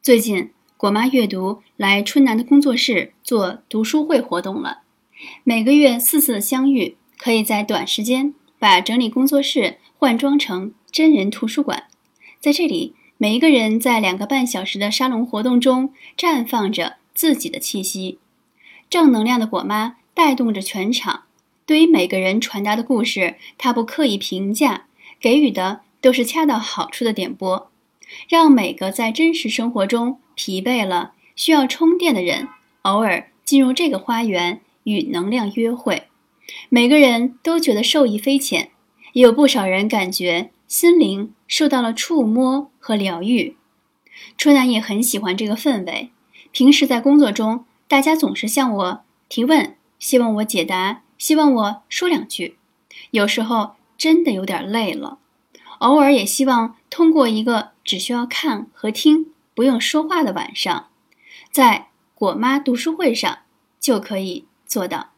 最近，果妈阅读来春楠的工作室做读书会活动了。每个月四次的相遇，可以在短时间把整理工作室换装成真人图书馆。在这里，每一个人在两个半小时的沙龙活动中绽放着自己的气息。正能量的果妈带动着全场。对于每个人传达的故事，她不刻意评价，给予的都是恰到好处的点拨。让每个在真实生活中疲惫了、需要充电的人，偶尔进入这个花园与能量约会。每个人都觉得受益匪浅，也有不少人感觉心灵受到了触摸和疗愈。春楠也很喜欢这个氛围。平时在工作中，大家总是向我提问，希望我解答，希望我说两句。有时候真的有点累了。偶尔也希望通过一个只需要看和听，不用说话的晚上，在果妈读书会上就可以做到。